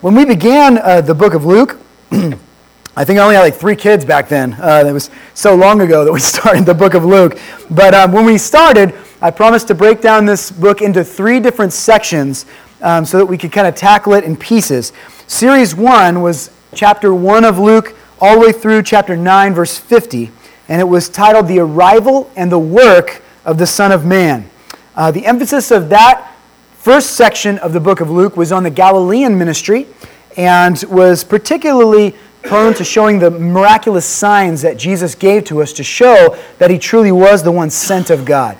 When we began uh, the book of Luke, I think I only had like three kids back then. Uh, it was so long ago that we started the book of Luke. But um, when we started, I promised to break down this book into three different sections um, so that we could kind of tackle it in pieces. Series one was chapter one of Luke all the way through chapter 9, verse 50, and it was titled The Arrival and the Work of the Son of Man. Uh, the emphasis of that first section of the book of Luke was on the Galilean ministry and was particularly prone to showing the miraculous signs that Jesus gave to us to show that he truly was the one sent of God.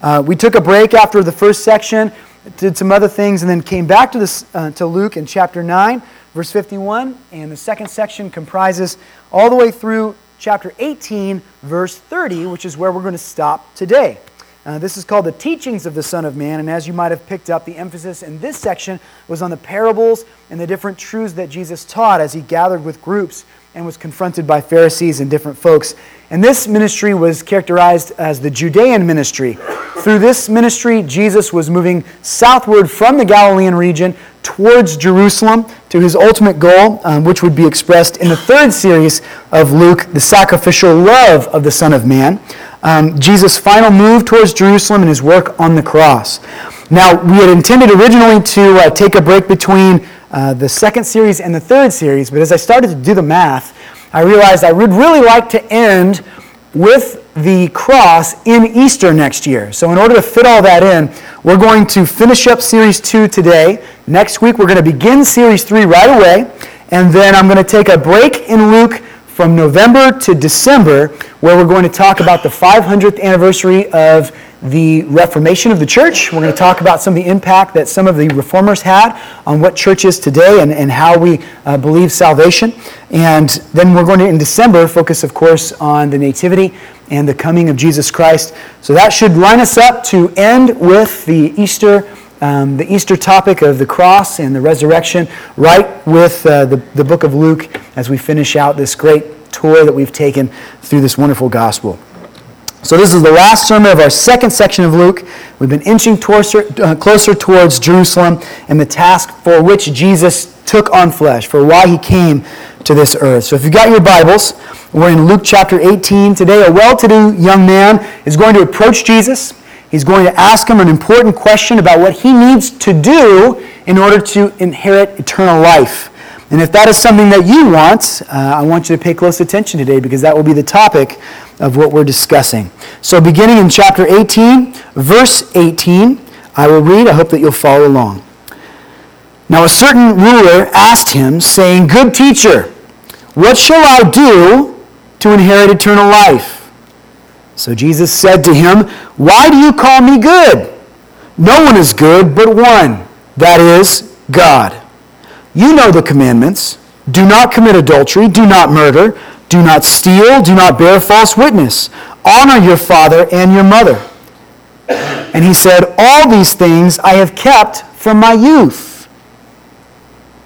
Uh, we took a break after the first section, did some other things, and then came back to, this, uh, to Luke in chapter 9, verse 51. And the second section comprises all the way through chapter 18, verse 30, which is where we're going to stop today. Uh, this is called the teachings of the Son of Man, and as you might have picked up, the emphasis in this section was on the parables and the different truths that Jesus taught as he gathered with groups and was confronted by Pharisees and different folks. And this ministry was characterized as the Judean ministry. Through this ministry, Jesus was moving southward from the Galilean region towards Jerusalem to his ultimate goal, um, which would be expressed in the third series of Luke, the sacrificial love of the Son of Man um, Jesus' final move towards Jerusalem and his work on the cross. Now, we had intended originally to uh, take a break between uh, the second series and the third series, but as I started to do the math, I realized I would really like to end with the cross in Easter next year. So, in order to fit all that in, we're going to finish up Series 2 today. Next week, we're going to begin Series 3 right away. And then I'm going to take a break in Luke from November to December, where we're going to talk about the 500th anniversary of the Reformation of the church. We're going to talk about some of the impact that some of the reformers had on what church is today and, and how we uh, believe salvation. And then we're going to, in December, focus, of course, on the Nativity and the coming of Jesus Christ. So that should line us up to end with the Easter. Um, the Easter topic of the cross and the resurrection, right with uh, the, the book of Luke as we finish out this great tour that we've taken through this wonderful gospel. So, this is the last sermon of our second section of Luke. We've been inching closer, uh, closer towards Jerusalem and the task for which Jesus took on flesh, for why he came to this earth. So, if you've got your Bibles, we're in Luke chapter 18 today. A well to do young man is going to approach Jesus. He's going to ask him an important question about what he needs to do in order to inherit eternal life. And if that is something that you want, uh, I want you to pay close attention today because that will be the topic of what we're discussing. So, beginning in chapter 18, verse 18, I will read. I hope that you'll follow along. Now, a certain ruler asked him, saying, Good teacher, what shall I do to inherit eternal life? So Jesus said to him, Why do you call me good? No one is good but one, that is, God. You know the commandments. Do not commit adultery. Do not murder. Do not steal. Do not bear false witness. Honor your father and your mother. And he said, All these things I have kept from my youth.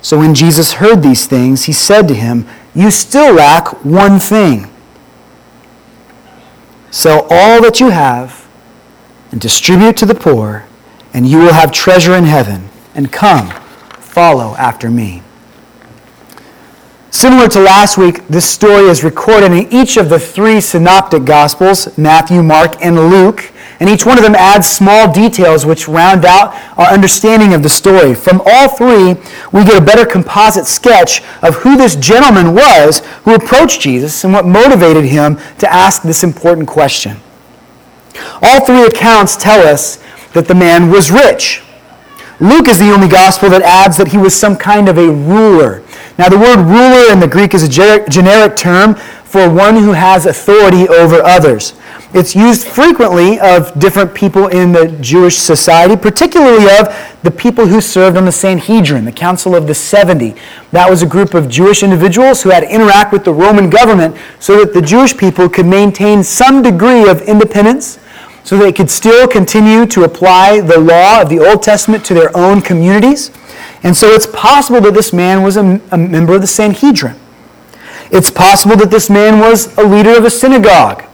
So when Jesus heard these things, he said to him, You still lack one thing. Sell all that you have and distribute to the poor, and you will have treasure in heaven. And come follow after me. Similar to last week, this story is recorded in each of the three synoptic gospels Matthew, Mark, and Luke. And each one of them adds small details which round out our understanding of the story. From all three, we get a better composite sketch of who this gentleman was who approached Jesus and what motivated him to ask this important question. All three accounts tell us that the man was rich. Luke is the only gospel that adds that he was some kind of a ruler. Now, the word ruler in the Greek is a generic term for one who has authority over others. It's used frequently of different people in the Jewish society, particularly of the people who served on the Sanhedrin, the Council of the 70. That was a group of Jewish individuals who had to interact with the Roman government so that the Jewish people could maintain some degree of independence so they could still continue to apply the law of the Old Testament to their own communities. And so it's possible that this man was a, a member of the Sanhedrin. It's possible that this man was a leader of a synagogue.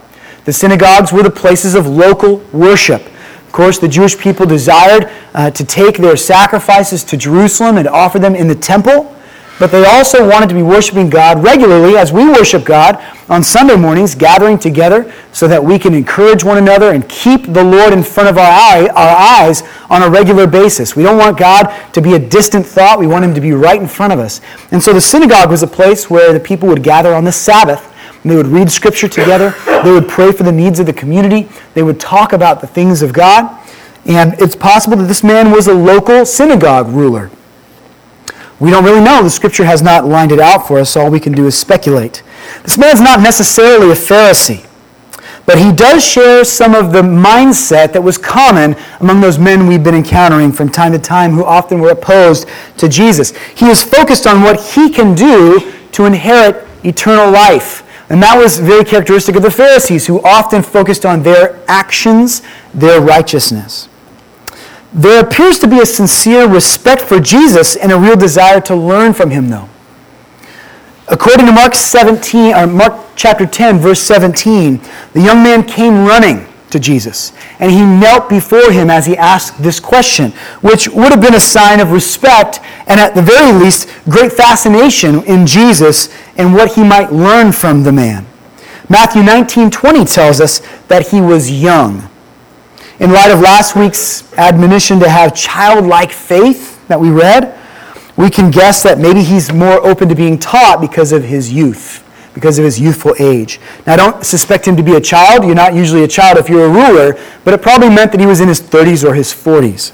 The synagogues were the places of local worship. Of course, the Jewish people desired uh, to take their sacrifices to Jerusalem and offer them in the temple. but they also wanted to be worshiping God regularly as we worship God on Sunday mornings, gathering together so that we can encourage one another and keep the Lord in front of our, eye, our eyes on a regular basis. We don't want God to be a distant thought. We want him to be right in front of us. And so the synagogue was a place where the people would gather on the Sabbath and they would read scripture together. They would pray for the needs of the community. They would talk about the things of God. And it's possible that this man was a local synagogue ruler. We don't really know. The scripture has not lined it out for us. All we can do is speculate. This man's not necessarily a Pharisee, but he does share some of the mindset that was common among those men we've been encountering from time to time who often were opposed to Jesus. He is focused on what he can do to inherit eternal life. And that was very characteristic of the Pharisees, who often focused on their actions, their righteousness. There appears to be a sincere respect for Jesus and a real desire to learn from him, though. According to Mark 17, or Mark chapter 10, verse 17, the young man came running to Jesus, and he knelt before him as he asked this question, which would have been a sign of respect and, at the very least, great fascination in Jesus and what he might learn from the man. Matthew 19, 20 tells us that he was young. In light of last week's admonition to have childlike faith that we read, we can guess that maybe he's more open to being taught because of his youth, because of his youthful age. Now, don't suspect him to be a child. You're not usually a child if you're a ruler, but it probably meant that he was in his 30s or his 40s.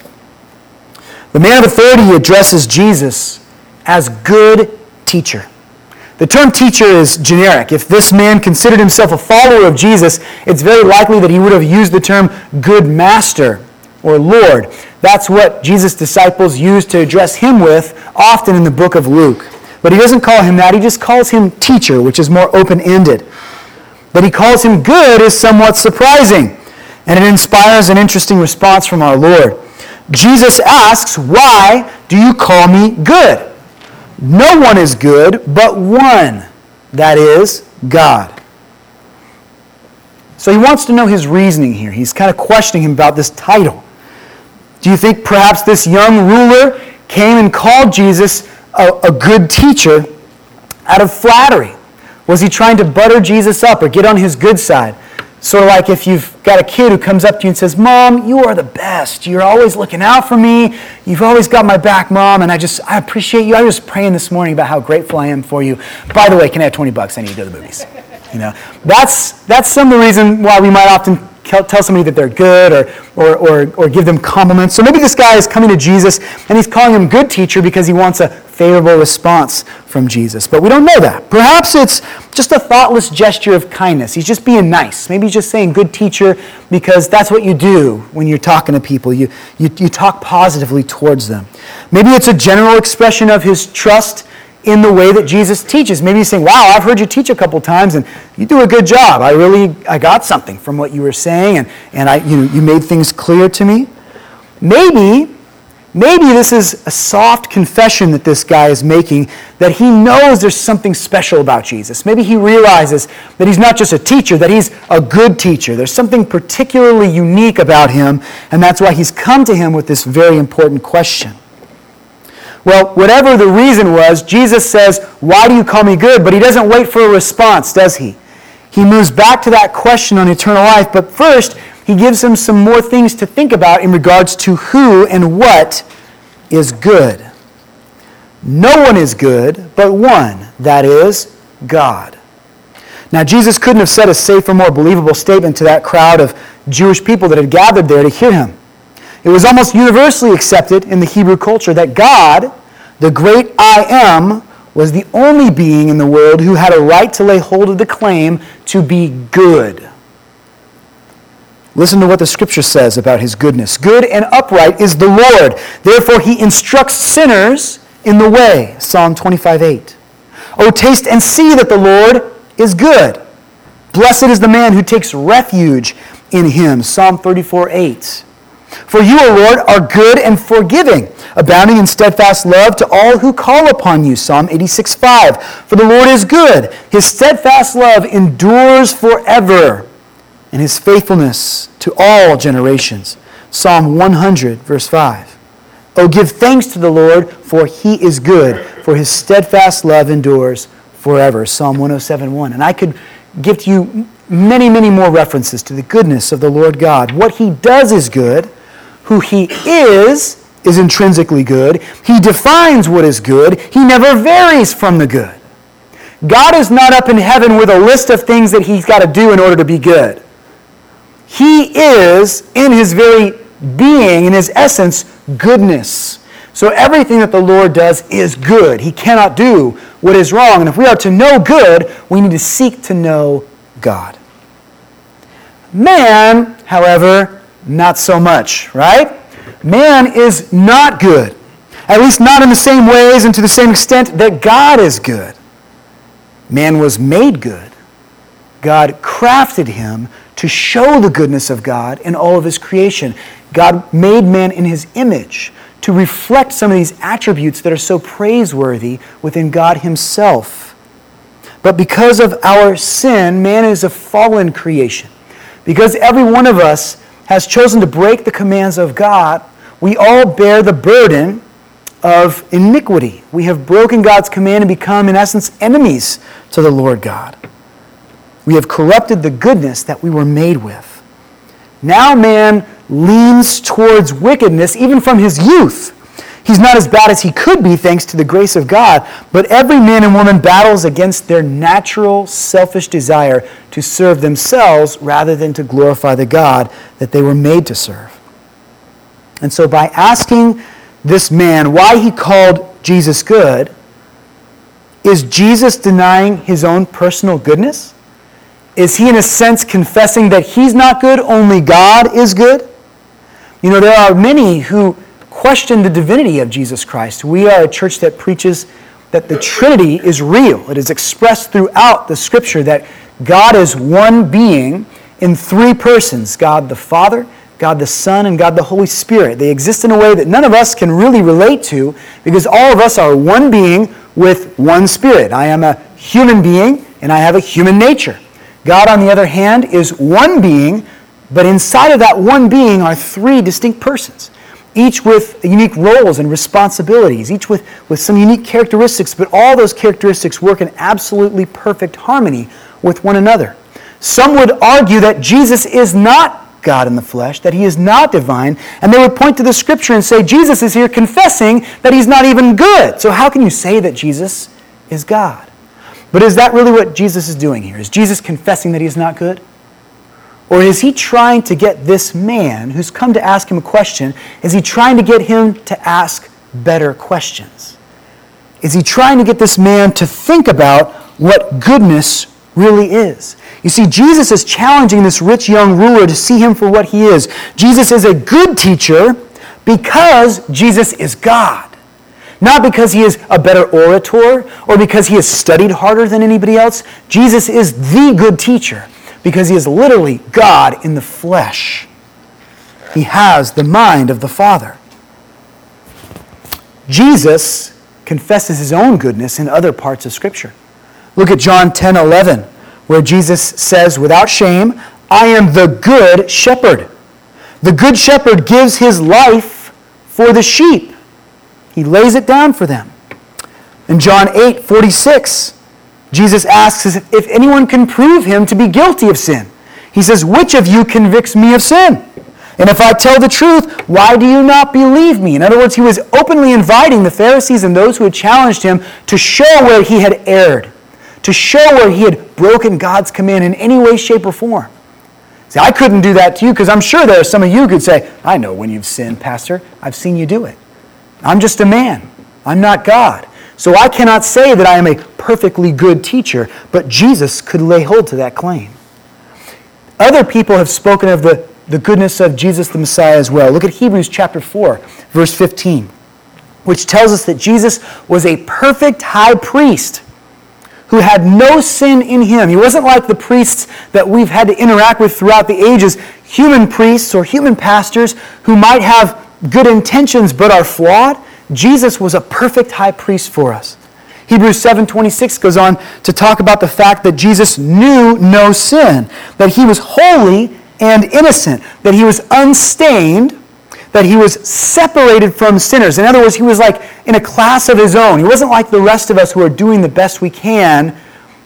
The man of authority addresses Jesus as good teacher. The term teacher is generic. If this man considered himself a follower of Jesus, it's very likely that he would have used the term good master or Lord. That's what Jesus' disciples used to address him with often in the book of Luke. But he doesn't call him that, he just calls him teacher, which is more open ended. That he calls him good is somewhat surprising, and it inspires an interesting response from our Lord. Jesus asks, Why do you call me good? No one is good but one, that is, God. So he wants to know his reasoning here. He's kind of questioning him about this title. Do you think perhaps this young ruler came and called Jesus a, a good teacher out of flattery? Was he trying to butter Jesus up or get on his good side? Sort of like if you've got a kid who comes up to you and says, Mom, you are the best. You're always looking out for me. You've always got my back, Mom, and I just, I appreciate you. I was praying this morning about how grateful I am for you. By the way, can I have 20 bucks? I need to go to the movies. You know, that's, that's some of the reason why we might often tell somebody that they're good or, or, or, or give them compliments. So maybe this guy is coming to Jesus and he's calling him good teacher because he wants a favorable response from Jesus. But we don't know that. Perhaps it's just a thoughtless gesture of kindness. He's just being nice. Maybe he's just saying good teacher because that's what you do when you're talking to people. You, you, you talk positively towards them. Maybe it's a general expression of his trust in the way that Jesus teaches. Maybe he's saying, wow, I've heard you teach a couple times and you do a good job. I really, I got something from what you were saying and, and I, you, know, you made things clear to me. Maybe, maybe this is a soft confession that this guy is making that he knows there's something special about Jesus. Maybe he realizes that he's not just a teacher, that he's a good teacher. There's something particularly unique about him and that's why he's come to him with this very important question. Well, whatever the reason was, Jesus says, Why do you call me good? But he doesn't wait for a response, does he? He moves back to that question on eternal life, but first, he gives him some more things to think about in regards to who and what is good. No one is good but one, that is, God. Now, Jesus couldn't have said a safer, more believable statement to that crowd of Jewish people that had gathered there to hear him. It was almost universally accepted in the Hebrew culture that God, the great I am, was the only being in the world who had a right to lay hold of the claim to be good. Listen to what the scripture says about his goodness. Good and upright is the Lord. Therefore, he instructs sinners in the way. Psalm 25 8. Oh, taste and see that the Lord is good. Blessed is the man who takes refuge in him. Psalm 34 8. For you, O Lord, are good and forgiving, abounding in steadfast love to all who call upon you. Psalm 86 5. For the Lord is good, his steadfast love endures forever, and his faithfulness to all generations. Psalm 100, verse 5. Oh, give thanks to the Lord, for he is good, for his steadfast love endures forever. Psalm 107.1. And I could give to you many, many more references to the goodness of the Lord God. What he does is good. Who he is is intrinsically good. He defines what is good. He never varies from the good. God is not up in heaven with a list of things that he's got to do in order to be good. He is, in his very being, in his essence, goodness. So everything that the Lord does is good. He cannot do what is wrong. And if we are to know good, we need to seek to know God. Man, however, not so much, right? Man is not good. At least not in the same ways and to the same extent that God is good. Man was made good. God crafted him to show the goodness of God in all of his creation. God made man in his image to reflect some of these attributes that are so praiseworthy within God himself. But because of our sin, man is a fallen creation. Because every one of us has chosen to break the commands of God, we all bear the burden of iniquity. We have broken God's command and become, in essence, enemies to the Lord God. We have corrupted the goodness that we were made with. Now man leans towards wickedness even from his youth. He's not as bad as he could be thanks to the grace of God, but every man and woman battles against their natural selfish desire to serve themselves rather than to glorify the God that they were made to serve. And so by asking this man why he called Jesus good, is Jesus denying his own personal goodness? Is he, in a sense, confessing that he's not good, only God is good? You know, there are many who question the divinity of Jesus Christ. We are a church that preaches that the Trinity is real. It is expressed throughout the Scripture that God is one being in three persons God the Father, God the Son, and God the Holy Spirit. They exist in a way that none of us can really relate to because all of us are one being with one spirit. I am a human being and I have a human nature. God, on the other hand, is one being, but inside of that one being are three distinct persons, each with unique roles and responsibilities, each with, with some unique characteristics, but all those characteristics work in absolutely perfect harmony with one another. Some would argue that Jesus is not God in the flesh, that he is not divine, and they would point to the scripture and say, Jesus is here confessing that he's not even good. So, how can you say that Jesus is God? But is that really what Jesus is doing here? Is Jesus confessing that he is not good? Or is he trying to get this man who's come to ask him a question, is he trying to get him to ask better questions? Is he trying to get this man to think about what goodness really is? You see, Jesus is challenging this rich young ruler to see him for what he is. Jesus is a good teacher because Jesus is God. Not because he is a better orator or because he has studied harder than anybody else. Jesus is the good teacher because he is literally God in the flesh. He has the mind of the Father. Jesus confesses his own goodness in other parts of Scripture. Look at John 10 11, where Jesus says, without shame, I am the good shepherd. The good shepherd gives his life for the sheep. He lays it down for them. In John 8 46, Jesus asks if anyone can prove him to be guilty of sin. He says, Which of you convicts me of sin? And if I tell the truth, why do you not believe me? In other words, he was openly inviting the Pharisees and those who had challenged him to show where he had erred, to show where he had broken God's command in any way, shape, or form. See, I couldn't do that to you because I'm sure there are some of you who could say, I know when you've sinned, Pastor. I've seen you do it. I'm just a man. I'm not God. So I cannot say that I am a perfectly good teacher, but Jesus could lay hold to that claim. Other people have spoken of the, the goodness of Jesus the Messiah as well. Look at Hebrews chapter 4, verse 15, which tells us that Jesus was a perfect high priest who had no sin in him. He wasn't like the priests that we've had to interact with throughout the ages, human priests or human pastors who might have good intentions but are flawed, Jesus was a perfect high priest for us. Hebrews 7:26 goes on to talk about the fact that Jesus knew no sin, that he was holy and innocent, that he was unstained, that he was separated from sinners. In other words, he was like in a class of his own. He wasn't like the rest of us who are doing the best we can,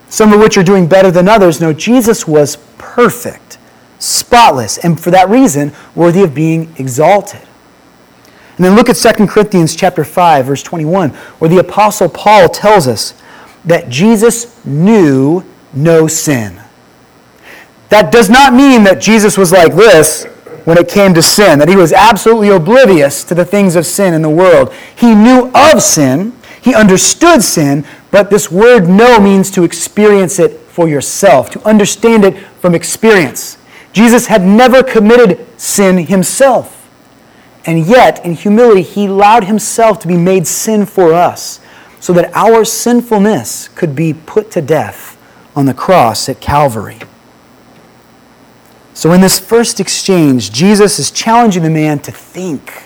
some of which are doing better than others. No, Jesus was perfect, spotless, and for that reason, worthy of being exalted. And then look at 2 Corinthians chapter 5 verse 21 where the apostle Paul tells us that Jesus knew no sin. That does not mean that Jesus was like this when it came to sin, that he was absolutely oblivious to the things of sin in the world. He knew of sin, he understood sin, but this word know means to experience it for yourself, to understand it from experience. Jesus had never committed sin himself. And yet, in humility, he allowed himself to be made sin for us so that our sinfulness could be put to death on the cross at Calvary. So, in this first exchange, Jesus is challenging the man to think,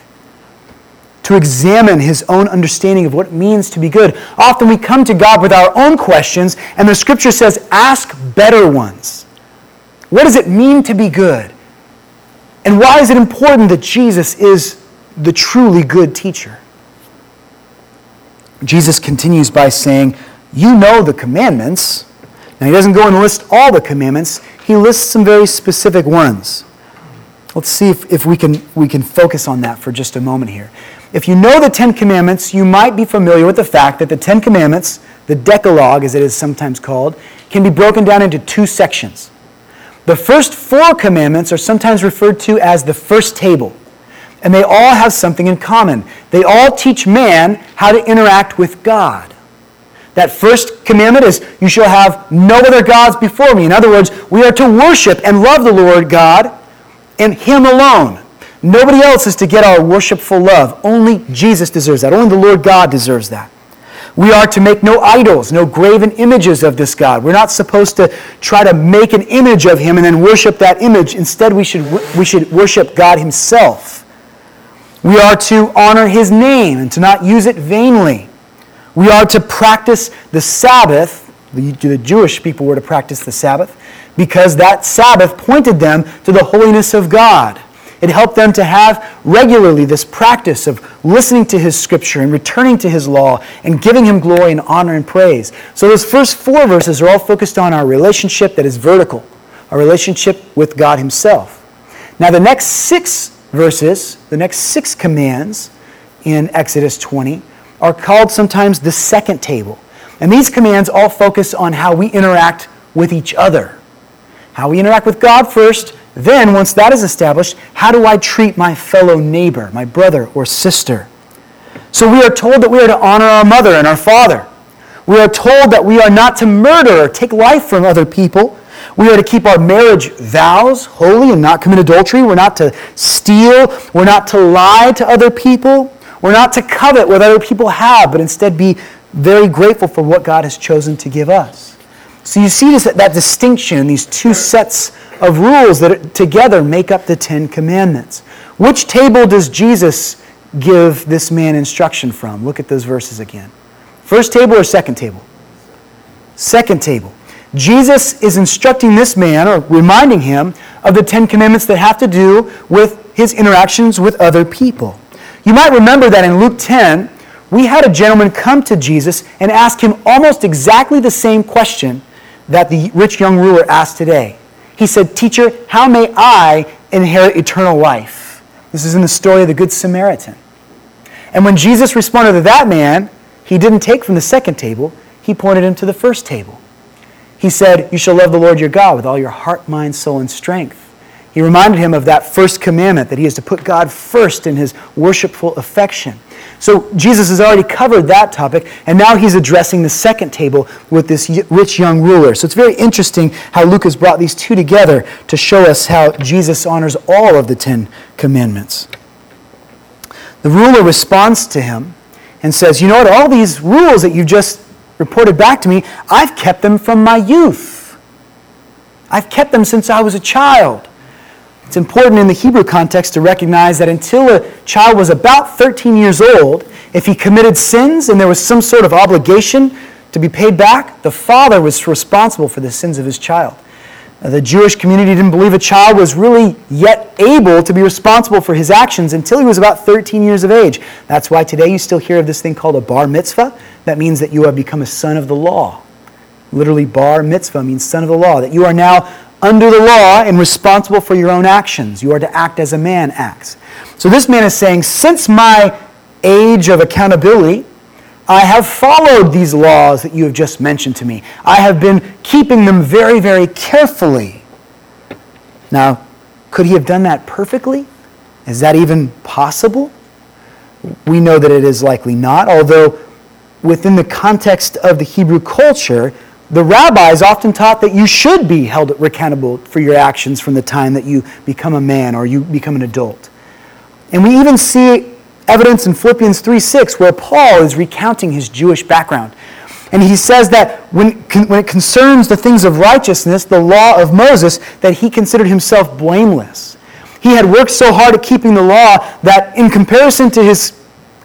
to examine his own understanding of what it means to be good. Often we come to God with our own questions, and the scripture says, ask better ones. What does it mean to be good? And why is it important that Jesus is the truly good teacher? Jesus continues by saying, You know the commandments. Now, he doesn't go and list all the commandments, he lists some very specific ones. Let's see if, if we, can, we can focus on that for just a moment here. If you know the Ten Commandments, you might be familiar with the fact that the Ten Commandments, the Decalogue as it is sometimes called, can be broken down into two sections. The first four commandments are sometimes referred to as the first table, and they all have something in common. They all teach man how to interact with God. That first commandment is, You shall have no other gods before me. In other words, we are to worship and love the Lord God and Him alone. Nobody else is to get our worshipful love. Only Jesus deserves that. Only the Lord God deserves that. We are to make no idols, no graven images of this God. We're not supposed to try to make an image of him and then worship that image. Instead, we should, we should worship God himself. We are to honor his name and to not use it vainly. We are to practice the Sabbath. The, the Jewish people were to practice the Sabbath because that Sabbath pointed them to the holiness of God. It helped them to have regularly this practice of listening to his scripture and returning to his law and giving him glory and honor and praise. So those first four verses are all focused on our relationship that is vertical, our relationship with God himself. Now the next six verses, the next six commands in Exodus 20 are called sometimes the second table. And these commands all focus on how we interact with each other. How we interact with God first, then, once that is established, how do I treat my fellow neighbor, my brother or sister? So we are told that we are to honor our mother and our father. We are told that we are not to murder or take life from other people. We are to keep our marriage vows holy and not commit adultery. We're not to steal. We're not to lie to other people. We're not to covet what other people have, but instead be very grateful for what God has chosen to give us. So you see this, that distinction in these two sets of rules that together make up the Ten Commandments. Which table does Jesus give this man instruction from? Look at those verses again. First table or second table? Second table. Jesus is instructing this man or reminding him of the Ten Commandments that have to do with his interactions with other people. You might remember that in Luke 10, we had a gentleman come to Jesus and ask him almost exactly the same question that the rich young ruler asked today. He said, Teacher, how may I inherit eternal life? This is in the story of the Good Samaritan. And when Jesus responded to that man, he didn't take from the second table, he pointed him to the first table. He said, You shall love the Lord your God with all your heart, mind, soul, and strength. He reminded him of that first commandment that he is to put God first in his worshipful affection. So Jesus has already covered that topic, and now he's addressing the second table with this rich young ruler. So it's very interesting how Luke has brought these two together to show us how Jesus honors all of the Ten Commandments. The ruler responds to him and says, You know what? All these rules that you just reported back to me, I've kept them from my youth. I've kept them since I was a child. It's important in the Hebrew context to recognize that until a child was about 13 years old, if he committed sins and there was some sort of obligation to be paid back, the father was responsible for the sins of his child. Uh, the Jewish community didn't believe a child was really yet able to be responsible for his actions until he was about 13 years of age. That's why today you still hear of this thing called a bar mitzvah. That means that you have become a son of the law. Literally, bar mitzvah means son of the law, that you are now under the law and responsible for your own actions. You are to act as a man acts. So this man is saying, since my age of accountability, I have followed these laws that you have just mentioned to me. I have been keeping them very, very carefully. Now, could he have done that perfectly? Is that even possible? We know that it is likely not, although within the context of the Hebrew culture, the rabbis often taught that you should be held accountable for your actions from the time that you become a man or you become an adult. And we even see evidence in Philippians 3 6 where Paul is recounting his Jewish background. And he says that when, when it concerns the things of righteousness, the law of Moses, that he considered himself blameless. He had worked so hard at keeping the law that in comparison to his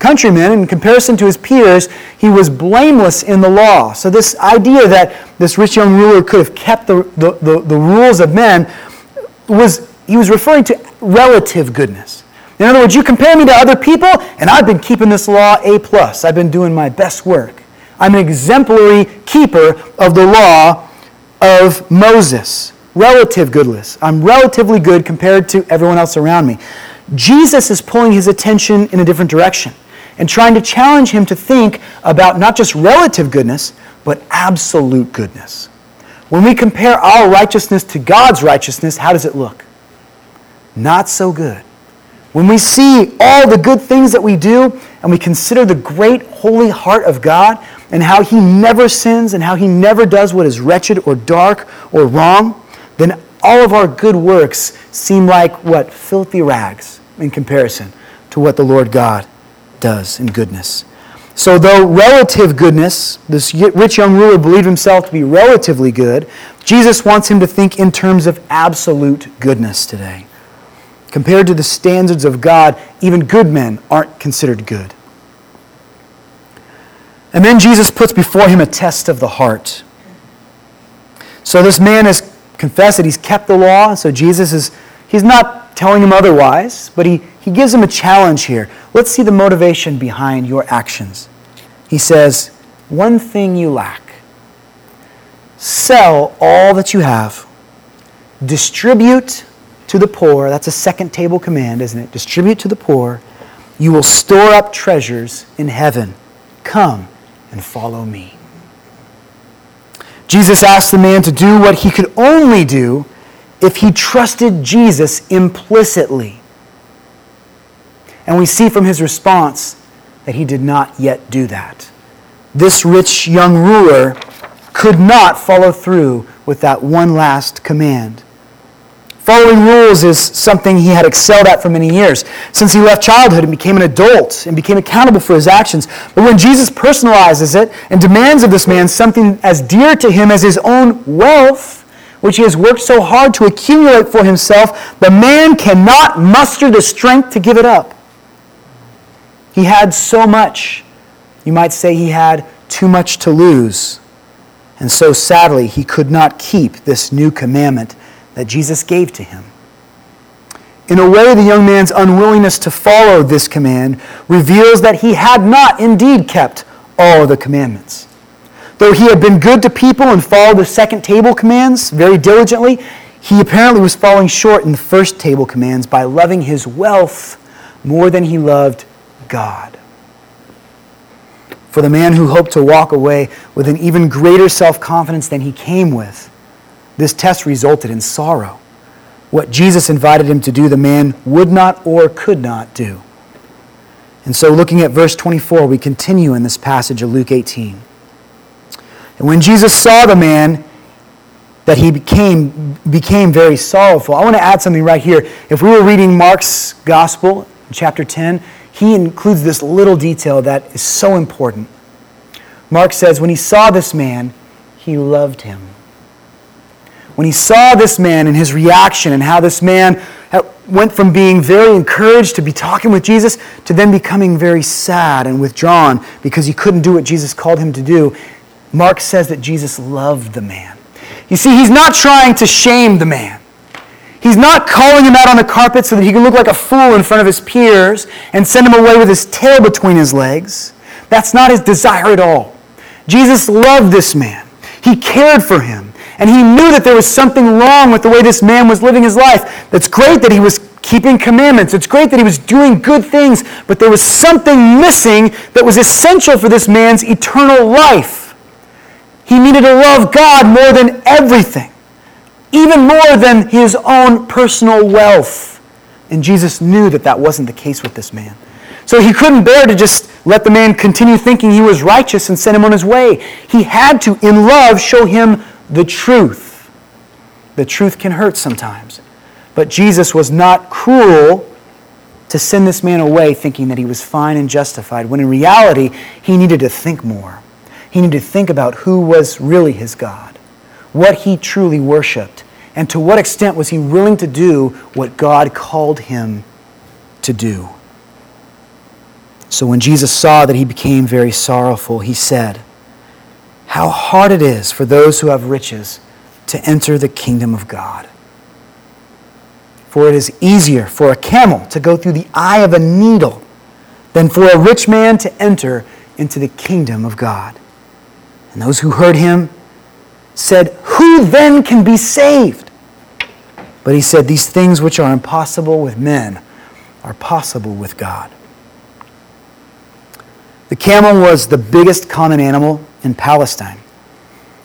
countrymen, in comparison to his peers, he was blameless in the law. So, this idea that this rich young ruler could have kept the, the, the, the rules of men was, he was referring to relative goodness. In other words, you compare me to other people, and I've been keeping this law A plus. I've been doing my best work. I'm an exemplary keeper of the law of Moses. Relative goodness. I'm relatively good compared to everyone else around me. Jesus is pulling his attention in a different direction and trying to challenge him to think about not just relative goodness, but absolute goodness. When we compare our righteousness to God's righteousness, how does it look? Not so good. When we see all the good things that we do and we consider the great holy heart of God and how He never sins and how He never does what is wretched or dark or wrong, then all of our good works seem like what? Filthy rags in comparison to what the Lord God does in goodness. So, though relative goodness, this rich young ruler believed himself to be relatively good, Jesus wants him to think in terms of absolute goodness today. Compared to the standards of God, even good men aren't considered good. And then Jesus puts before him a test of the heart. So this man has confessed that he's kept the law, so Jesus is he's not telling him otherwise, but he, he gives him a challenge here. Let's see the motivation behind your actions. He says, One thing you lack sell all that you have, distribute to the poor. That's a second table command, isn't it? Distribute to the poor. You will store up treasures in heaven. Come and follow me. Jesus asked the man to do what he could only do if he trusted Jesus implicitly. And we see from his response that he did not yet do that. This rich young ruler could not follow through with that one last command. Following rules is something he had excelled at for many years. Since he left childhood and became an adult and became accountable for his actions. But when Jesus personalizes it and demands of this man something as dear to him as his own wealth, which he has worked so hard to accumulate for himself, the man cannot muster the strength to give it up. He had so much. You might say he had too much to lose. And so sadly, he could not keep this new commandment that Jesus gave to him. In a way, the young man's unwillingness to follow this command reveals that he had not indeed kept all the commandments. Though he had been good to people and followed the second table commands very diligently, he apparently was falling short in the first table commands by loving his wealth more than he loved God. For the man who hoped to walk away with an even greater self confidence than he came with, this test resulted in sorrow. What Jesus invited him to do, the man would not or could not do. And so, looking at verse 24, we continue in this passage of Luke 18. And when Jesus saw the man, that he became, became very sorrowful. I want to add something right here. If we were reading Mark's gospel, chapter 10, he includes this little detail that is so important. Mark says, when he saw this man, he loved him. When he saw this man and his reaction and how this man uh, went from being very encouraged to be talking with Jesus to then becoming very sad and withdrawn because he couldn't do what Jesus called him to do, Mark says that Jesus loved the man. You see, he's not trying to shame the man. He's not calling him out on the carpet so that he can look like a fool in front of his peers and send him away with his tail between his legs. That's not his desire at all. Jesus loved this man. He cared for him. And he knew that there was something wrong with the way this man was living his life. It's great that he was keeping commandments. It's great that he was doing good things, but there was something missing that was essential for this man's eternal life. He needed to love God more than everything, even more than his own personal wealth. And Jesus knew that that wasn't the case with this man. So he couldn't bear to just let the man continue thinking he was righteous and send him on his way. He had to, in love, show him the truth. The truth can hurt sometimes. But Jesus was not cruel to send this man away thinking that he was fine and justified, when in reality, he needed to think more. He needed to think about who was really his God, what he truly worshiped, and to what extent was he willing to do what God called him to do. So when Jesus saw that he became very sorrowful, he said, how hard it is for those who have riches to enter the kingdom of God. For it is easier for a camel to go through the eye of a needle than for a rich man to enter into the kingdom of God. And those who heard him said, Who then can be saved? But he said, These things which are impossible with men are possible with God. The camel was the biggest common animal in Palestine.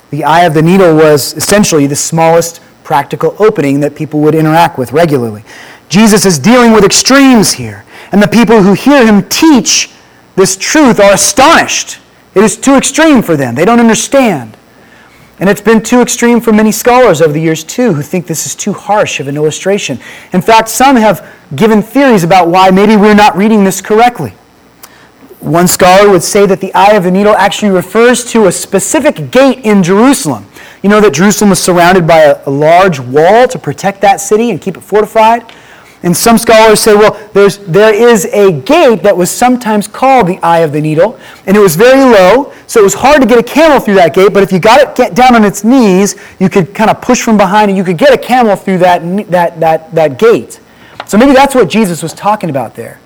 The eye of the needle was essentially the smallest practical opening that people would interact with regularly. Jesus is dealing with extremes here, and the people who hear him teach this truth are astonished. It is too extreme for them. They don't understand. And it's been too extreme for many scholars over the years, too, who think this is too harsh of an illustration. In fact, some have given theories about why maybe we're not reading this correctly. One scholar would say that the eye of the needle actually refers to a specific gate in Jerusalem. You know that Jerusalem was surrounded by a, a, large wall to protect that city and keep it fortified? And some scholars say, well, there's, there is a gate that was sometimes called the eye of the needle, and it was very low, so it was hard to get a camel through that gate, but if you got it get down on its knees, you could kind of push from behind and you could get a camel through that, that, that, that gate. So maybe that's what Jesus was talking about there.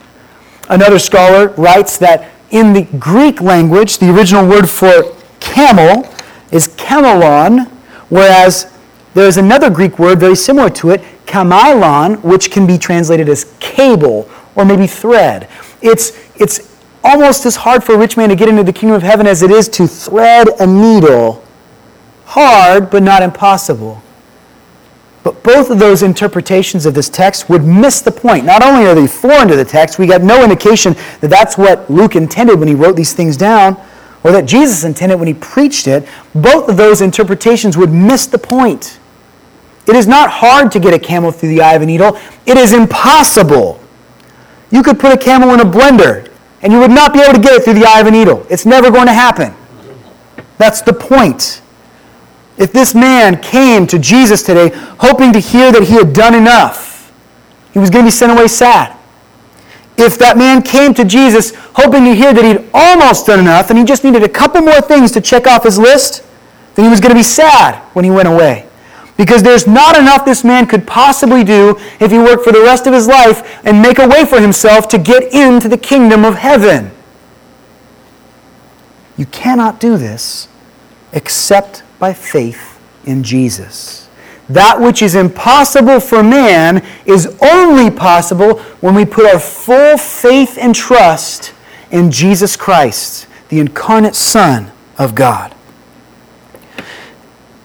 Another scholar writes that in the Greek language, the original word for camel is kamelon, whereas there's another Greek word very similar to it, kamilon, which can be translated as cable or maybe thread. It's, it's almost as hard for a rich man to get into the kingdom of heaven as it is to thread a needle. Hard, but not impossible. But both of those interpretations of this text would miss the point. Not only are they foreign to the text, we got no indication that that's what Luke intended when he wrote these things down, or that Jesus intended when he preached it. Both of those interpretations would miss the point. It is not hard to get a camel through the eye of a needle, it is impossible. You could put a camel in a blender, and you would not be able to get it through the eye of a needle. It's never going to happen. That's the point. If this man came to Jesus today hoping to hear that he had done enough, he was going to be sent away sad. If that man came to Jesus hoping to hear that he'd almost done enough and he just needed a couple more things to check off his list, then he was going to be sad when he went away. Because there's not enough this man could possibly do if he worked for the rest of his life and make a way for himself to get into the kingdom of heaven. You cannot do this except by faith in Jesus. That which is impossible for man is only possible when we put our full faith and trust in Jesus Christ, the incarnate Son of God.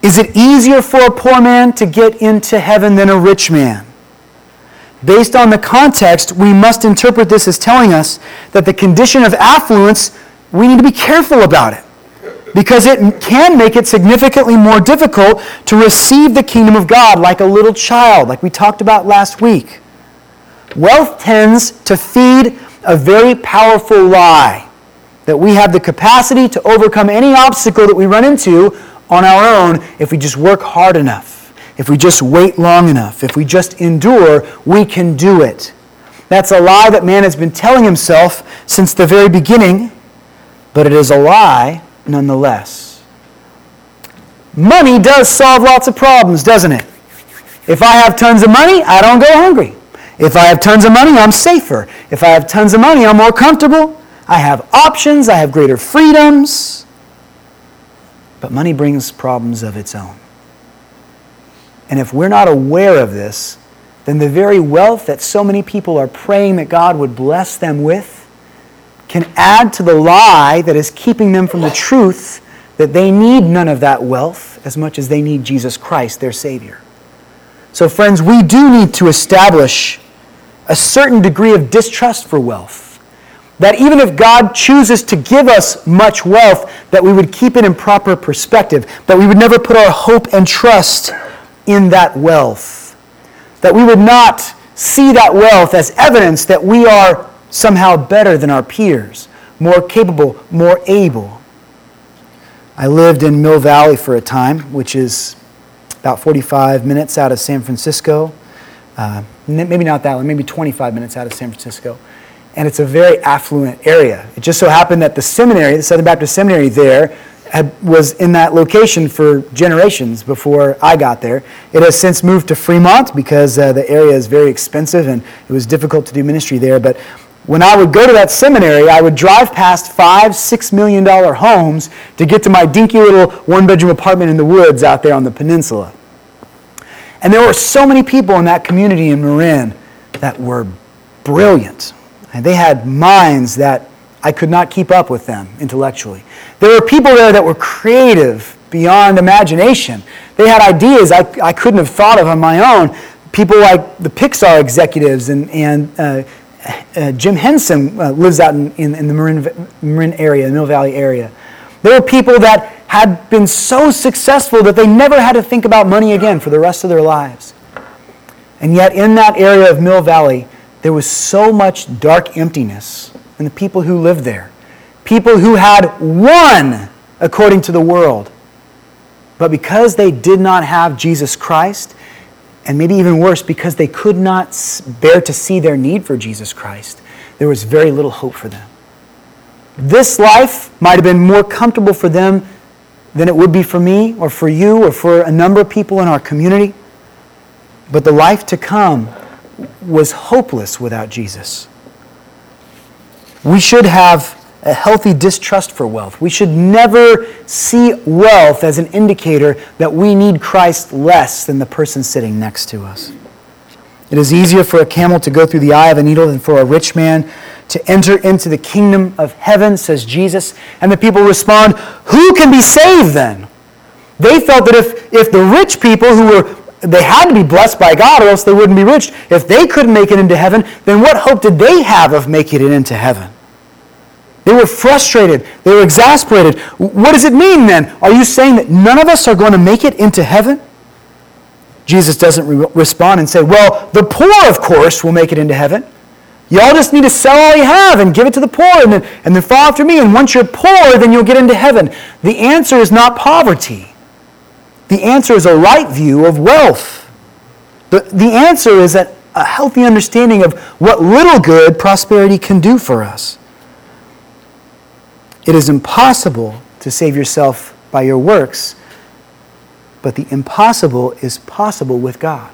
Is it easier for a poor man to get into heaven than a rich man? Based on the context, we must interpret this as telling us that the condition of affluence, we need to be careful about it because it can make it significantly more difficult to receive the kingdom of God like a little child, like we talked about last week. Wealth tends to feed a very powerful lie that we have the capacity to overcome any obstacle that we run into on our own if we just work hard enough, if we just wait long enough, if we just endure, we can do it. That's a lie that man has been telling himself since the very beginning, but it is a lie nonetheless. money does solve lots of problems, doesn't it? If I have tons of money, I don't go hungry. If I have tons of money, I'm safer. If I have tons of money, I'm more comfortable. I have options, I have greater freedoms. But money brings problems of its own. And if we're not aware of this, then the very wealth that so many people are praying that God would bless them with can add to the lie that is keeping them from the truth that they need none of that wealth as much as they need Jesus Christ, their Savior. So, friends, we do need to establish a certain degree of distrust for wealth. That even if God chooses to give us much wealth, that we would keep it in proper perspective, that we would never put our hope and trust in that wealth, that we would not see that wealth as evidence that we are somehow better than our peers, more capable, more able. I lived in Mill Valley for a time, which is about 45 minutes out of San Francisco. Uh, maybe not that long, maybe 25 minutes out of San Francisco. And it's a very affluent area. It just so happened that the seminary, the Southern Baptist Seminary there, had, was in that location for generations before I got there. It has since moved to Fremont because uh, the area is very expensive and it was difficult to do ministry there. But when I would go to that seminary, I would drive past five, six million dollar homes to get to my dinky little one bedroom apartment in the woods out there on the peninsula. And there were so many people in that community in Marin that were brilliant. And they had minds that I could not keep up with them intellectually. There were people there that were creative beyond imagination. They had ideas I, I couldn't have thought of on my own. People like the Pixar executives and, and uh, uh, Jim Henson uh, lives out in, in, in, the Marin, Marin area, the Mill Valley area. There were people that had been so successful that they never had to think about money again for the rest of their lives. And yet, in that area of Mill Valley, there was so much dark emptiness in the people who lived there. People who had won according to the world. But because they did not have Jesus Christ, and maybe even worse, because they could not bear to see their need for Jesus Christ, there was very little hope for them. This life might have been more comfortable for them than it would be for me or for you or for a number of people in our community. But the life to come was hopeless without Jesus. We should have a healthy distrust for wealth. We should never see wealth as an indicator that we need Christ less than the person sitting next to us. It is easier for a camel to go through the eye of a needle than for a rich man to enter into the kingdom of heaven, says Jesus. And the people respond, Who can be saved then? They felt that if, if the rich people who were, they had to be blessed by God or else they wouldn't be rich. If they couldn't make it into heaven, then what hope did they have of making it into heaven? They were frustrated. They were exasperated. What does it mean then? Are you saying that none of us are going to make it into heaven? Jesus doesn't re- respond and say, Well, the poor, of course, will make it into heaven. Y'all just need to sell all you have and give it to the poor and then, and then follow after me. And once you're poor, then you'll get into heaven. The answer is not poverty. The answer is a right view of wealth. The, the answer is that a healthy understanding of what little good prosperity can do for us. It is impossible to save yourself by your works, but the impossible is possible with God.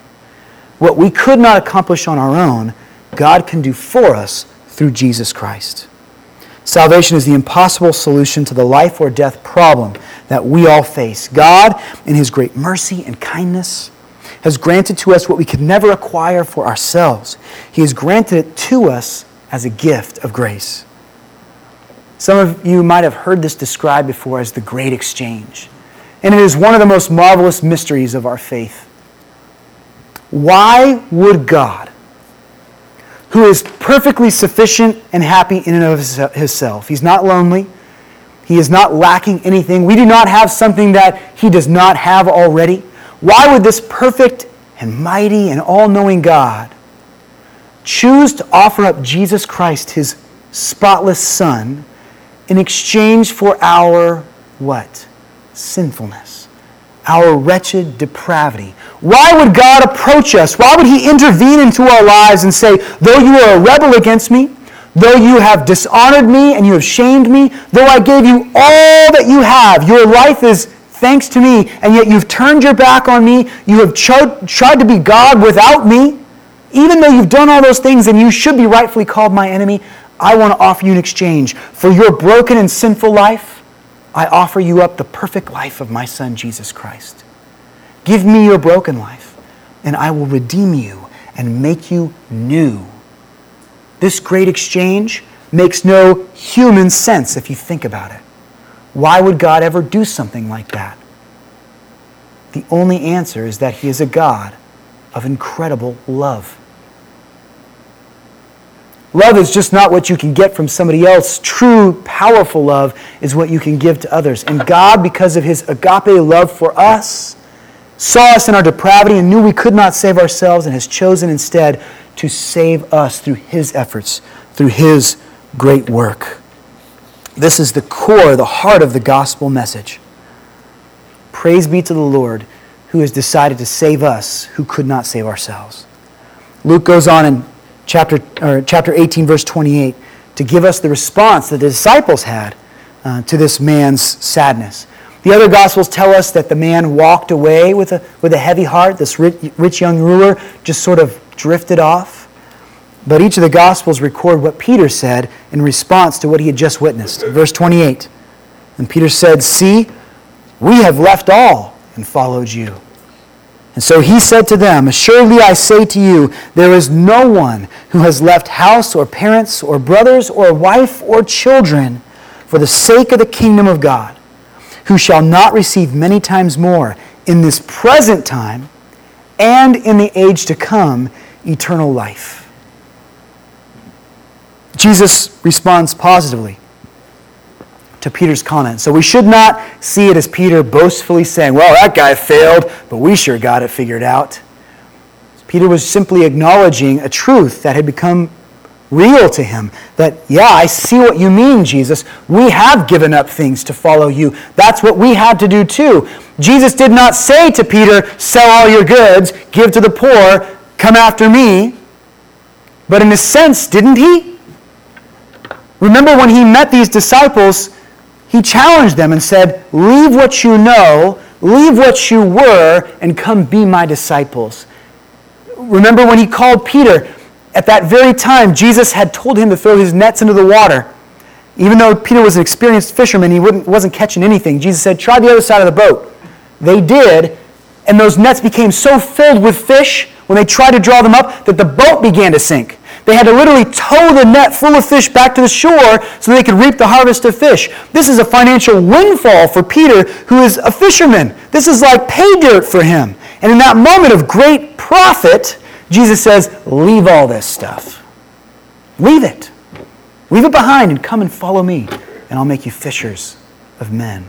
What we could not accomplish on our own, God can do for us through Jesus Christ. Salvation is the impossible solution to the life or death problem that we all face. God, in His great mercy and kindness, has granted to us what we could never acquire for ourselves. He has granted it to us as a gift of grace. Some of you might have heard this described before as the great exchange. And it is one of the most marvelous mysteries of our faith. Why would God, who is perfectly sufficient and happy in and of himself. He's not lonely. He is not lacking anything. We do not have something that he does not have already. Why would this perfect and mighty and all knowing God choose to offer up Jesus Christ, his spotless Son, in exchange for our what? Sinfulness our wretched depravity. Why would God approach us? Why would He intervene into our lives and say, Though you are a rebel against me, though you have dishonored me and you have shamed me, though I gave you all that you have, your life is thanks to me, and yet you've turned your back on me. You have cho- tried to be God without me. Even though you've done all those things and you should be rightfully called my enemy, I want to offer you an exchange. For your broken and sinful life, I offer you up the perfect life of my Son, Jesus Christ. Give me your broken life, and I will redeem you and make you new. This great exchange makes no human sense if you think about it. Why would God ever do something like that? The only answer is that He is a God of incredible love. Love is just not what you can get from somebody else. True, powerful love is what you can give to others. And God, because of his agape love for us, saw us in our depravity and knew we could not save ourselves and has chosen instead to save us through his efforts, through his great work. This is the core, the heart of the gospel message. Praise be to the Lord who has decided to save us who could not save ourselves. Luke goes on in chapter, or chapter 18, verse 28, to give us the response that the disciples had uh, to this man's sadness. The other Gospels tell us that the man walked away with a, with a heavy heart. This rich, rich young ruler just sort of drifted off. But each of the Gospels record what Peter said in response to what he had just witnessed. Verse 28. And Peter said, See, we have left all and followed you. And so he said to them, Assuredly I say to you, there is no one who has left house or parents or brothers or wife or children for the sake of the kingdom of God, who shall not receive many times more in this present time and in the age to come eternal life. Jesus responds positively to Peter's comment. So we should not see it as Peter boastfully saying, Well, that guy failed, but we sure got it figured out. Peter was simply acknowledging a truth that had become real to him. That, yeah, I see what you mean, Jesus. We have given up things to follow you. That's what we had to do too. Jesus did not say to Peter, Sell all your goods, give to the poor, come after me. But in a sense, didn't he? Remember when he met these disciples, he challenged them and said, Leave what you know, leave what you were, and come be my disciples. Remember when he called Peter, at that very time, Jesus had told him to throw his nets into the water. Even though Peter was an experienced fisherman, he wasn't catching anything. Jesus said, Try the other side of the boat. They did, and those nets became so filled with fish when they tried to draw them up that the boat began to sink. They had to literally tow the net full of fish back to the shore so they could reap the harvest of fish. This is a financial windfall for Peter, who is a fisherman. This is like pay dirt for him. And in that moment of great profit, Jesus says, Leave all this stuff. Leave it. Leave it behind and come and follow me, and I'll make you fishers of men.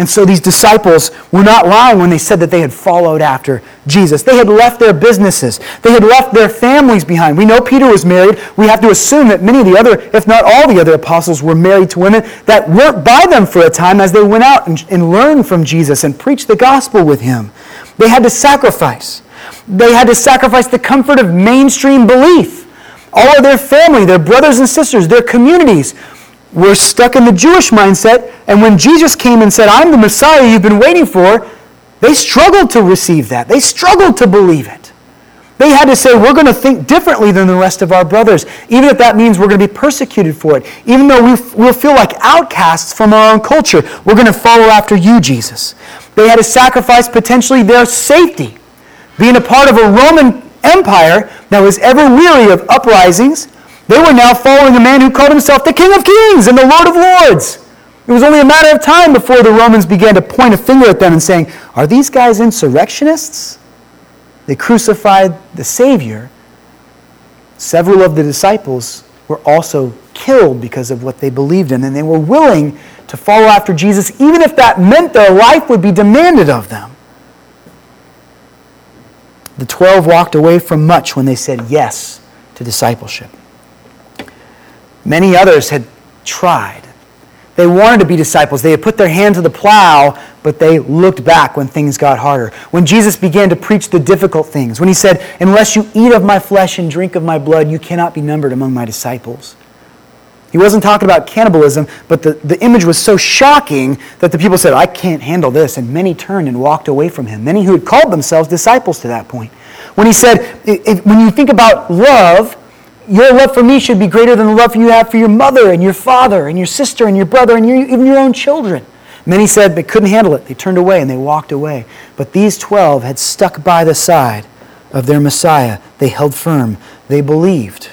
And so these disciples were not lying when they said that they had followed after Jesus. They had left their businesses, they had left their families behind. We know Peter was married. We have to assume that many of the other, if not all the other apostles, were married to women that weren't by them for a time as they went out and, and learned from Jesus and preached the gospel with him. They had to sacrifice. They had to sacrifice the comfort of mainstream belief. All of their family, their brothers and sisters, their communities were stuck in the Jewish mindset, and when Jesus came and said, I'm the Messiah you've been waiting for, they struggled to receive that. They struggled to believe it. They had to say, We're going to think differently than the rest of our brothers, even if that means we're going to be persecuted for it. Even though we will feel like outcasts from our own culture, we're going to follow after you, Jesus. They had to sacrifice potentially their safety. Being a part of a Roman Empire that was ever weary of uprisings, they were now following a man who called himself the King of Kings and the Lord of Lords. It was only a matter of time before the Romans began to point a finger at them and saying, Are these guys insurrectionists? They crucified the Savior. Several of the disciples were also killed because of what they believed in, and they were willing to follow after Jesus, even if that meant their life would be demanded of them. The twelve walked away from much when they said yes to discipleship. Many others had tried. They wanted to be disciples. They had put their hand to the plow, but they looked back when things got harder. When Jesus began to preach the difficult things, when he said, Unless you eat of my flesh and drink of my blood, you cannot be numbered among my disciples. He wasn't talking about cannibalism, but the, the image was so shocking that the people said, I can't handle this. And many turned and walked away from him. Many who had called themselves disciples to that point. When he said, when you think about love, your love for me should be greater than the love you have for your mother and your father and your sister and your brother and your, even your own children. Many said they couldn't handle it. They turned away and they walked away. But these 12 had stuck by the side of their Messiah. They held firm. They believed.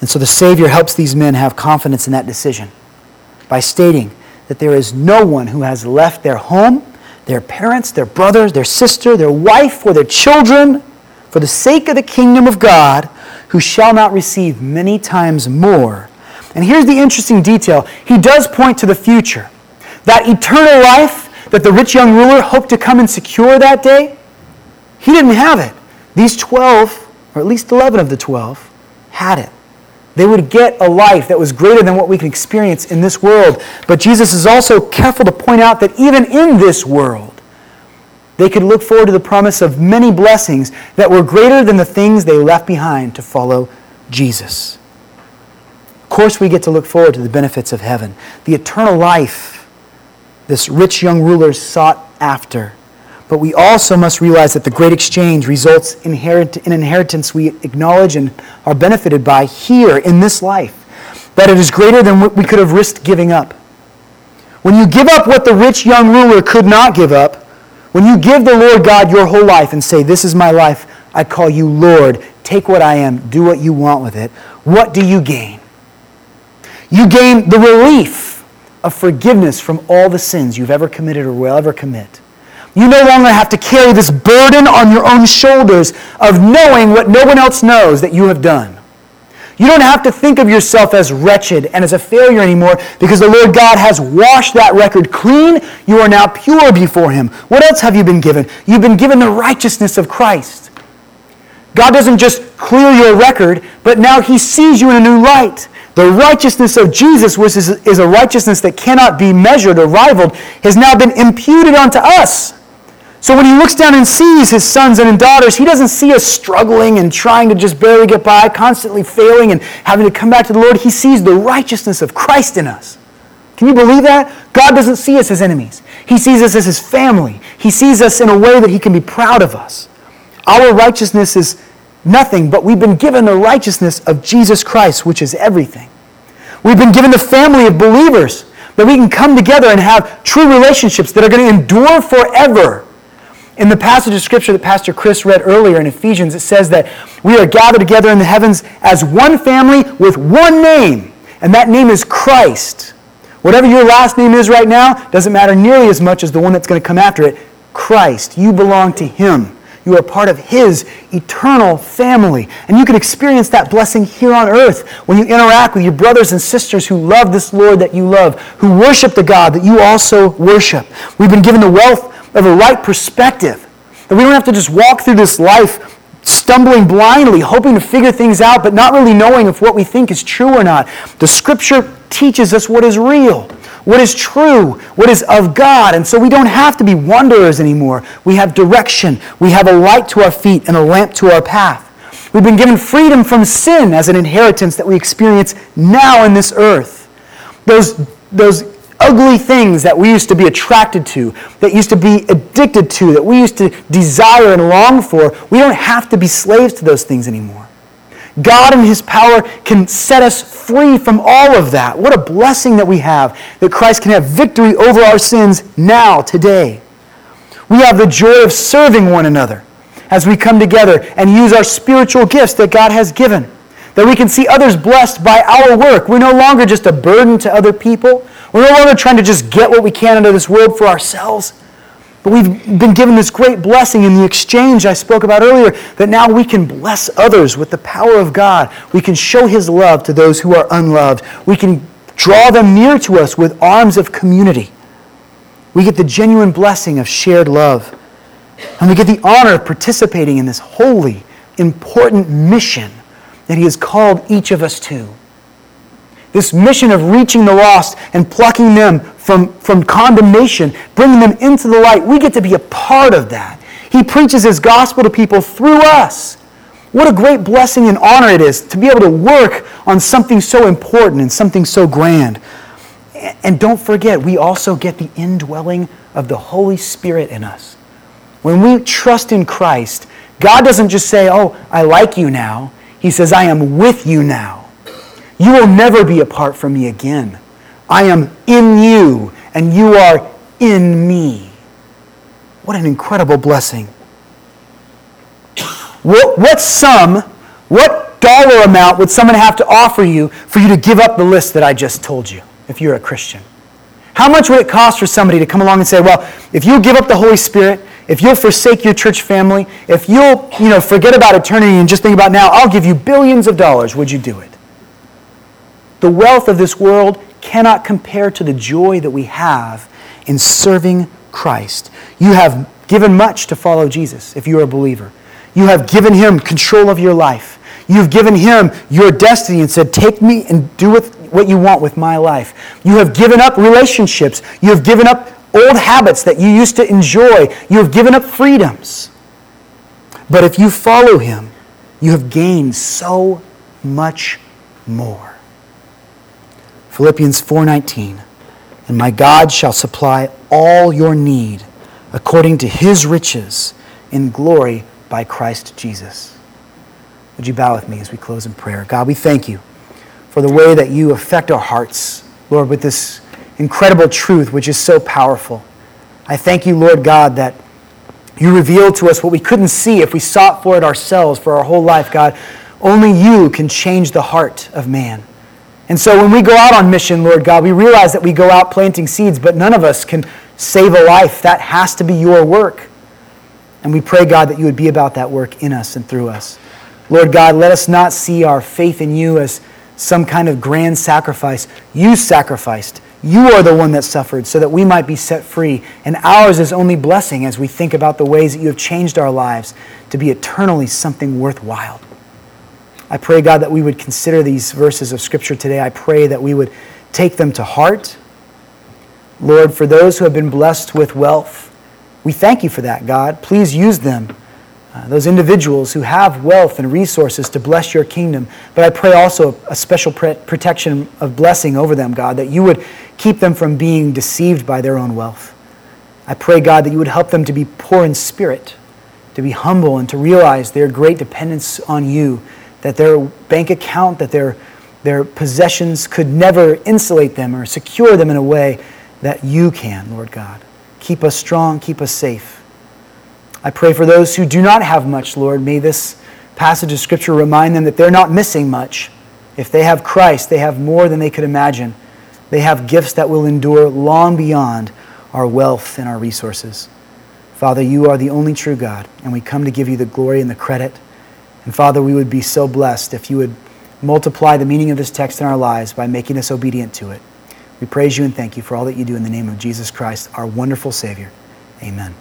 And so the Savior helps these men have confidence in that decision by stating that there is no one who has left their home, their parents, their brothers, their sister, their wife, or their children for the sake of the kingdom of God who shall not receive many times more. And here's the interesting detail he does point to the future. That eternal life that the rich young ruler hoped to come and secure that day, he didn't have it. These 12, or at least 11 of the 12, had it. They would get a life that was greater than what we can experience in this world. But Jesus is also careful to point out that even in this world, they could look forward to the promise of many blessings that were greater than the things they left behind to follow Jesus. Of course, we get to look forward to the benefits of heaven, the eternal life this rich young ruler sought after. But we also must realize that the great exchange results in inheritance we acknowledge and are benefited by here in this life. That it is greater than what we could have risked giving up. When you give up what the rich young ruler could not give up, when you give the Lord God your whole life and say, This is my life, I call you Lord, take what I am, do what you want with it, what do you gain? You gain the relief of forgiveness from all the sins you've ever committed or will ever commit. You no longer have to carry this burden on your own shoulders of knowing what no one else knows that you have done. You don't have to think of yourself as wretched and as a failure anymore because the Lord God has washed that record clean. You are now pure before Him. What else have you been given? You've been given the righteousness of Christ. God doesn't just clear your record, but now He sees you in a new light. The righteousness of Jesus, which is, a righteousness that cannot be measured or rivaled, has now been imputed unto us. So when he looks down and sees his sons and daughters, he doesn't see us struggling and trying to just barely get by, constantly failing and having to come back to the Lord. He sees the righteousness of Christ in us. Can you believe that? God doesn't see us as enemies. He sees us as his family. He sees us in a way that he can be proud of us. Our righteousness is nothing, but we've been given the righteousness of Jesus Christ, which is everything. We've been given the family of believers that we can come together and have true relationships that are going to endure forever in the passage of Scripture that Pastor Chris read earlier in Ephesians, it says that we are gathered together in the heavens as one family with one name, and that name is Christ. Whatever your last name is right now doesn't matter nearly as much as the one that's going to come after it. Christ. You belong to Him. You are part of His eternal family. And you can experience that blessing here on earth when you interact with your brothers and sisters who love this Lord that you love, who worship the God that you also worship. We've been given the wealth of a right perspective. That we don't have to just walk through this life stumbling blindly, hoping to figure things out, but not really knowing if what we think is true or not. The scripture teaches us what is real, what is true, what is of God. And so we don't have to be wanderers anymore. We have direction, we have a light to our feet and a lamp to our path. We've been given freedom from sin as an inheritance that we experience now in this earth. Those, those ugly things that we used to be attracted to, that used to be addicted to, that we used to desire and long for, we don't have to be slaves to those things anymore. God in His power can set us free from all of that. What a blessing that we have that Christ can have victory over our sins now, today. We have the joy of serving one another as we come together and use our spiritual gifts that God has given. That we can see others blessed by our work. We're no longer just a burden to other people. We're no longer trying to just get what we can out of this world for ourselves. But we've been given this great blessing in the exchange I spoke about earlier that now we can bless others with the power of God. We can show His love to those who are unloved. We can draw them near to us with arms of community. We get the genuine blessing of shared love. And we get the honor of participating in this holy, important mission that He has called each of us to. This mission of reaching the lost and plucking them from, from condemnation, bringing them into the light, we get to be a part of that. He preaches his gospel to people through us. What a great blessing and honor it is to be able to work on something so important and something so grand. And don't forget, we also get the indwelling of the Holy Spirit in us. When we trust in Christ, God doesn't just say, Oh, I like you now. He says, I am with you now. You will never be apart from me again. I am in you, and you are in me. What an incredible blessing. What, what sum, what dollar amount would someone have to offer you for you to give up the list that I just told you if you're a Christian? How much would it cost for somebody to come along and say, well, if you give up the Holy Spirit, if you'll forsake your church family, if you'll, you know, forget about eternity and just think about now, I'll give you billions of dollars, would you do it? The wealth of this world cannot compare to the joy that we have in serving Christ. You have given much to follow Jesus if you are a believer. You have given him control of your life. You've given him your destiny and said, Take me and do with what you want with my life. You have given up relationships. You have given up old habits that you used to enjoy. You have given up freedoms. But if you follow him, you have gained so much more. Philippians 4:19 And my God shall supply all your need according to his riches in glory by Christ Jesus. Would you bow with me as we close in prayer? God, we thank you for the way that you affect our hearts, Lord, with this incredible truth which is so powerful. I thank you, Lord God, that you revealed to us what we couldn't see if we sought for it ourselves for our whole life, God. Only you can change the heart of man. And so when we go out on mission, Lord God, we realize that we go out planting seeds, but none of us can save a life. That has to be your work. And we pray, God, that you would be about that work in us and through us. Lord God, let us not see our faith in you as some kind of grand sacrifice. You sacrificed. You are the one that suffered so that we might be set free. And ours is only blessing as we think about the ways that you have changed our lives to be eternally something worthwhile. I pray, God, that we would consider these verses of Scripture today. I pray that we would take them to heart. Lord, for those who have been blessed with wealth, we thank you for that, God. Please use them, uh, those individuals who have wealth and resources to bless your kingdom. But I pray also a special protection of blessing over them, God, that you would keep them from being deceived by their own wealth. I pray, God, that you would help them to be poor in spirit, to be humble, and to realize their great dependence on you, that their bank account, that their, their possessions could never insulate them or secure them in a way that you can, Lord God. Keep us strong, keep us safe. I pray for those who do not have much, Lord. May this passage of Scripture remind them that they're not missing much. If they have Christ, they have more than they could imagine. They have gifts that will endure long beyond our wealth and our resources. Father, you are the only true God, and we come to give you the glory and the credit. And Father, we would be so blessed if you would multiply the meaning of this text in our lives by making us obedient to it. We praise you and thank you for all that you do in the name of Jesus Christ, our wonderful Savior. Amen.